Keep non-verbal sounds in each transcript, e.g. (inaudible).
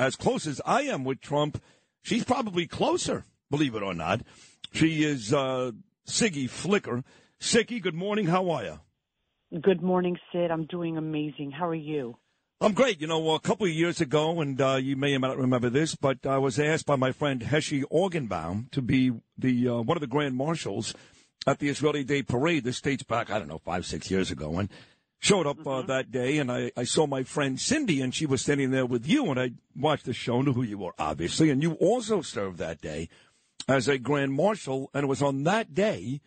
as close as I am with Trump, she's probably closer, believe it or not. She is uh, Siggy Flicker. Siggy, good morning. How are you? Good morning, Sid. I'm doing amazing. How are you? I'm great. You know, a couple of years ago, and uh, you may or may not remember this, but I was asked by my friend Heshy Organbaum to be the uh, one of the grand marshals at the Israeli Day Parade. This dates back, I don't know, five, six years ago, and showed up uh, mm-hmm. that day, and I, I saw my friend Cindy, and she was standing there with you, and I watched the show, knew who you were, obviously, and you also served that day as a grand marshal, and it was on that day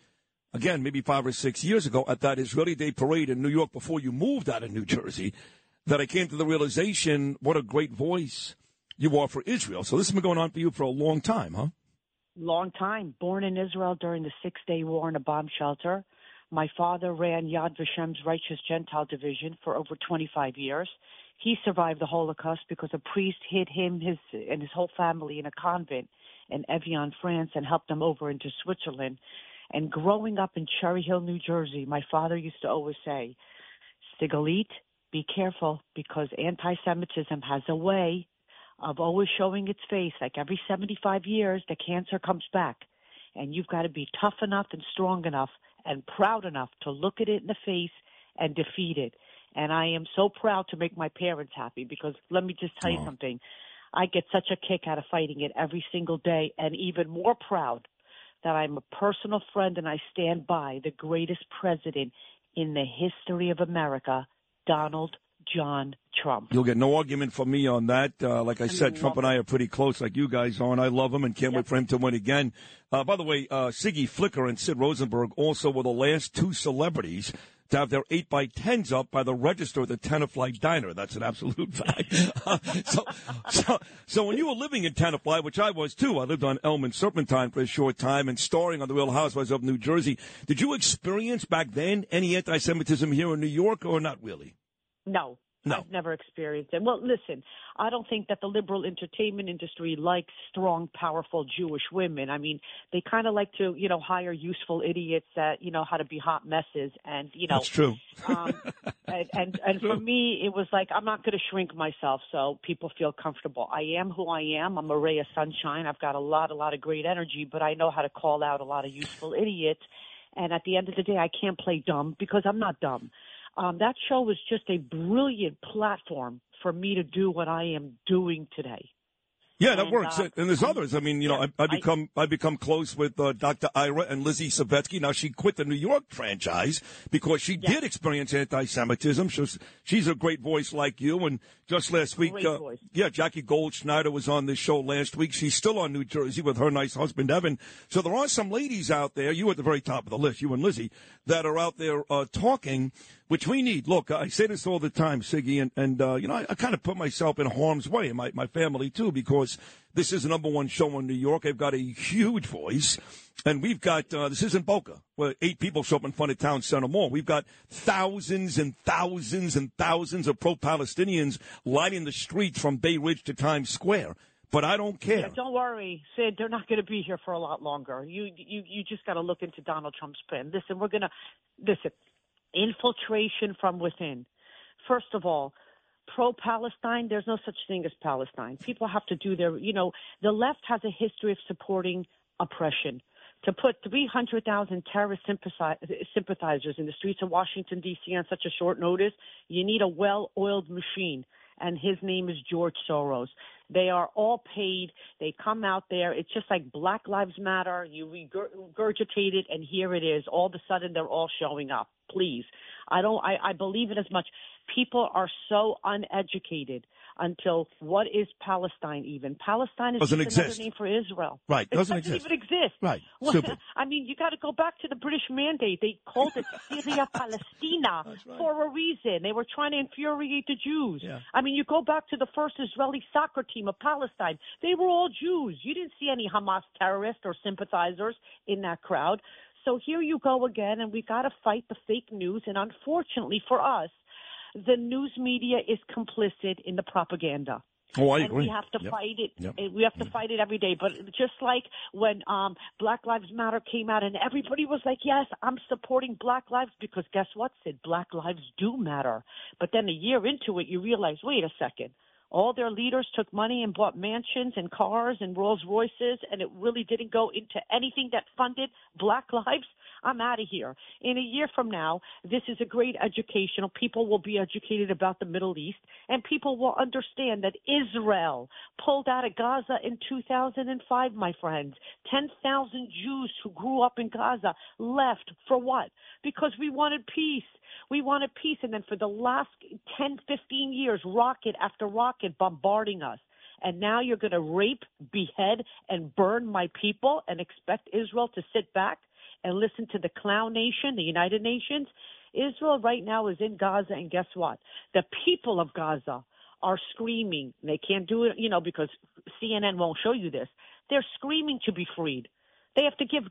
again, maybe five or six years ago at that Israeli Day Parade in New York before you moved out of New Jersey that I came to the realization what a great voice you are for Israel. So this has been going on for you for a long time, huh? Long time. Born in Israel during the Six Day War in a bomb shelter. My father ran Yad Vashem's Righteous Gentile Division for over 25 years. He survived the Holocaust because a priest hid him his, and his whole family in a convent in Evian, France, and helped them over into Switzerland. And growing up in Cherry Hill, New Jersey, my father used to always say, Sigalit, be careful because anti Semitism has a way of always showing its face. Like every 75 years, the cancer comes back. And you've got to be tough enough and strong enough and proud enough to look at it in the face and defeat it. And I am so proud to make my parents happy because let me just tell you something. I get such a kick out of fighting it every single day and even more proud that I'm a personal friend and I stand by the greatest president in the history of America, Donald John Trump. You'll get no argument from me on that. Uh, like I, I said, Trump and I are pretty close, like you guys are, and I love him and can't yep. wait for him to win again. Uh, by the way, uh, Siggy Flicker and Sid Rosenberg also were the last two celebrities to have their 8 by 10s up by the register at the Tenafly Diner. That's an absolute (laughs) fact. (laughs) so, so, so when you were living in Tenafly, which I was too, I lived on Elm and Serpentine for a short time and starring on The Real Housewives of New Jersey. Did you experience back then any anti-Semitism here in New York or not really? No, no. I've never experienced it. Well, listen, I don't think that the liberal entertainment industry likes strong, powerful Jewish women. I mean, they kind of like to, you know, hire useful idiots that, you know, how to be hot messes. And, you know. That's true. (laughs) um, and, and, and for me, it was like, I'm not going to shrink myself so people feel comfortable. I am who I am. I'm a ray of sunshine. I've got a lot, a lot of great energy, but I know how to call out a lot of useful idiots. And at the end of the day, I can't play dumb because I'm not dumb. Um, that show was just a brilliant platform for me to do what I am doing today. Yeah, that and, works. Uh, and there's others. I mean, you yeah, know, I, I become I, I, become close with uh, Dr. Ira and Lizzie Savetsky. Now she quit the New York franchise because she yeah. did experience anti-Semitism. She's she's a great voice like you. And just last week, uh, yeah, Jackie Goldschneider was on this show last week. She's still on New Jersey with her nice husband Evan. So there are some ladies out there. You at the very top of the list, you and Lizzie, that are out there uh, talking which we need. Look, I say this all the time, Siggy, and, and uh, you know, I, I kind of put myself in harm's way, and my, my family too, because this is the number one show in New York. I've got a huge voice, and we've got, uh, this isn't Boca, where eight people show up in front of Town Center Mall. We've got thousands and thousands and thousands of pro-Palestinians lining the streets from Bay Ridge to Times Square but I don't care. Yeah, don't worry, Sid. They're not going to be here for a lot longer. You you you just got to look into Donald Trump's plan. Listen, we're going to listen infiltration from within. First of all, pro Palestine, there's no such thing as Palestine. People have to do their, you know, the left has a history of supporting oppression. To put 300,000 terrorist sympathizers in the streets of Washington, D.C. on such a short notice, you need a well oiled machine. And his name is George Soros. They are all paid. They come out there. It's just like Black Lives Matter. You regurgitate it, and here it is. All of a sudden, they're all showing up please. I don't, I, I believe it as much. People are so uneducated until what is Palestine even? Palestine is doesn't just exist. another name for Israel. Right, doesn't, doesn't exist. even exist. Right, well, (laughs) I mean, you got to go back to the British mandate. They called it Syria (laughs) Palestina right. for a reason. They were trying to infuriate the Jews. Yeah. I mean, you go back to the first Israeli soccer team of Palestine. They were all Jews. You didn't see any Hamas terrorists or sympathizers in that crowd. So here you go again, and we've got to fight the fake news. And unfortunately for us, the news media is complicit in the propaganda. Oh, I and. We have to yep. fight it. Yep. We have to fight it every day. But just like when um, Black Lives Matter came out, and everybody was like, "Yes, I'm supporting Black lives," because guess what? Said Black lives do matter. But then a year into it, you realize, wait a second All their leaders took money and bought mansions and cars and Rolls Royces, and it really didn't go into anything that funded black (laughs) lives. I'm out of here. In a year from now, this is a great educational. People will be educated about the Middle East, and people will understand that Israel pulled out of Gaza in 2005, my friends. 10,000 Jews who grew up in Gaza left for what? Because we wanted peace. We wanted peace. And then for the last 10, 15 years, rocket after rocket bombarding us. And now you're going to rape, behead, and burn my people and expect Israel to sit back and listen to the clown nation, the United Nations. Israel right now is in Gaza, and guess what? The people of Gaza are screaming. They can't do it, you know, because CNN won't show you this. They're screaming to be freed. They have to give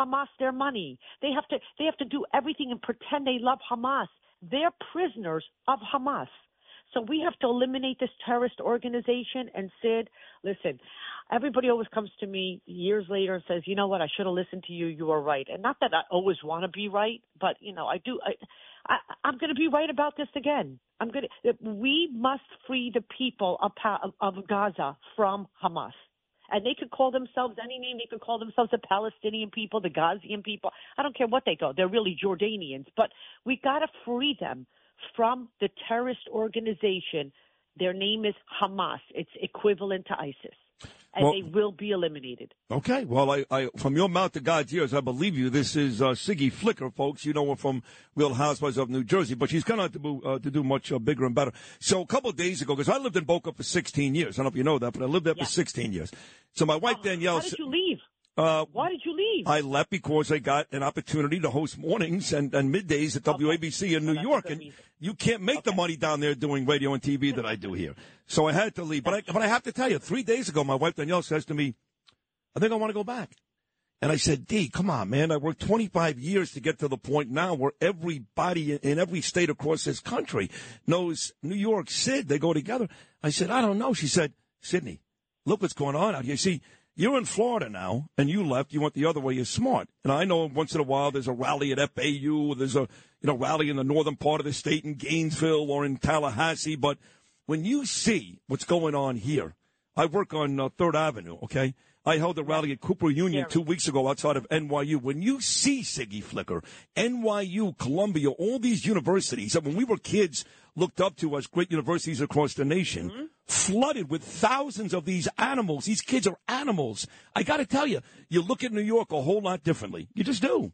Hamas their money. They have to they have to do everything and pretend they love Hamas. They're prisoners of Hamas. So we have to eliminate this terrorist organization. And Sid, listen, everybody always comes to me years later and says, you know what, I should have listened to you. You were right. And not that I always want to be right, but you know, I do. I, I, I'm going to be right about this again. I'm going to. We must free the people of, of Gaza from Hamas and they could call themselves any name. They could call themselves the Palestinian people, the Gazian people. I don't care what they go. They're really Jordanians. But we got to free them from the terrorist organization. Their name is Hamas. It's equivalent to ISIS and well, they will be eliminated. Okay. Well, I, I, from your mouth to God's ears, I believe you. This is uh, Siggy Flicker, folks. You know her from Real Housewives of New Jersey, but she's going to, uh, to do much uh, bigger and better. So a couple of days ago, because I lived in Boca for 16 years. I don't know if you know that, but I lived there yes. for 16 years. So my wife um, Danielle. How did you leave? Uh, Why did you leave? I left because I got an opportunity to host mornings and, and middays at okay. WABC in New York, and reason. you can't make okay. the money down there doing radio and TV that I do here. So I had to leave. But I, but I have to tell you, three days ago, my wife Danielle says to me, "I think I want to go back." And I said, D, come on, man. I worked 25 years to get to the point now where everybody in every state across this country knows New York, Sid, they go together. I said, I don't know. She said, Sydney, look what's going on out here. See, you're in Florida now, and you left. You went the other way. You're smart. And I know once in a while there's a rally at FAU. There's a you know rally in the northern part of the state in Gainesville or in Tallahassee. But when you see what's going on here, I work on uh, Third Avenue. Okay, I held a rally at Cooper Union two weeks ago outside of NYU. When you see Siggy Flicker, NYU, Columbia, all these universities, that when we were kids, looked up to as great universities across the nation. Mm-hmm flooded with thousands of these animals. These kids are animals. I got to tell you, you look at New York a whole lot differently. You just do.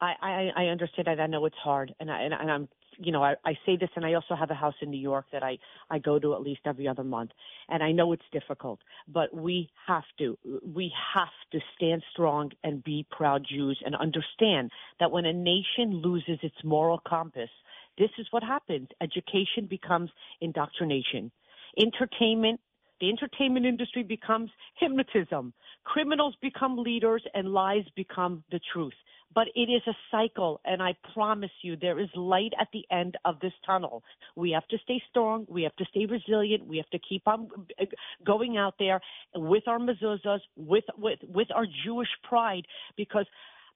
I, I, I understand that. I know it's hard, and, I, and, and I'm, you know, I, I say this, and I also have a house in New York that I, I go to at least every other month, and I know it's difficult, but we have to, we have to stand strong and be proud Jews, and understand that when a nation loses its moral compass, this is what happens. Education becomes indoctrination entertainment, the entertainment industry becomes hypnotism. Criminals become leaders and lies become the truth. But it is a cycle, and I promise you there is light at the end of this tunnel. We have to stay strong. We have to stay resilient. We have to keep on going out there with our mezuzahs, with, with, with our Jewish pride, because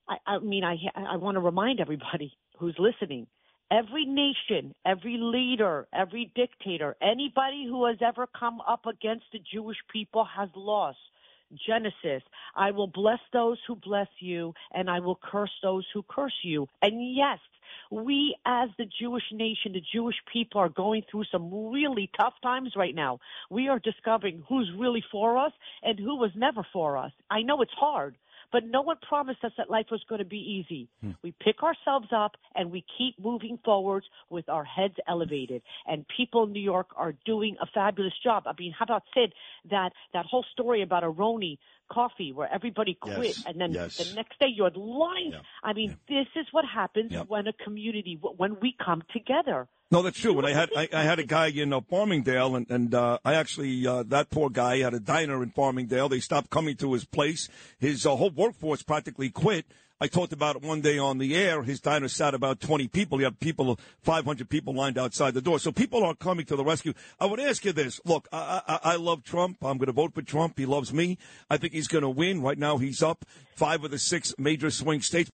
I, I mean, I, I want to remind everybody who's listening – every nation, every leader, every dictator, anybody who has ever come up against the Jewish people has lost. Genesis, I will bless those who bless you, and I will curse those who curse you. And yes, we as the Jewish nation, the Jewish people are going through some really tough times right now. We are discovering who's really for us and who was never for us. I know it's hard. But no one promised us that life was going to be easy. Hmm. We pick ourselves up and we keep moving forward with our heads elevated. And people in New York are doing a fabulous job. I mean, how about Sid, that, that whole story about Aroni coffee where everybody quit yes, and then yes. the next day you had lines. Yeah, I mean, yeah. this is what happens yeah. when a community, when we come together. No, that's true. And I had I, I had a guy in uh, Farmingdale, and and uh, I actually uh, that poor guy had a diner in Farmingdale. They stopped coming to his place. His uh, whole workforce practically quit. I talked about it one day on the air. His diner sat about 20 people. He had people, 500 people lined outside the door. So people are coming to the rescue. I would ask you this. Look, I, I, I love Trump. I'm going to vote for Trump. He loves me. I think he's going to win. Right now he's up five of the six major swing states.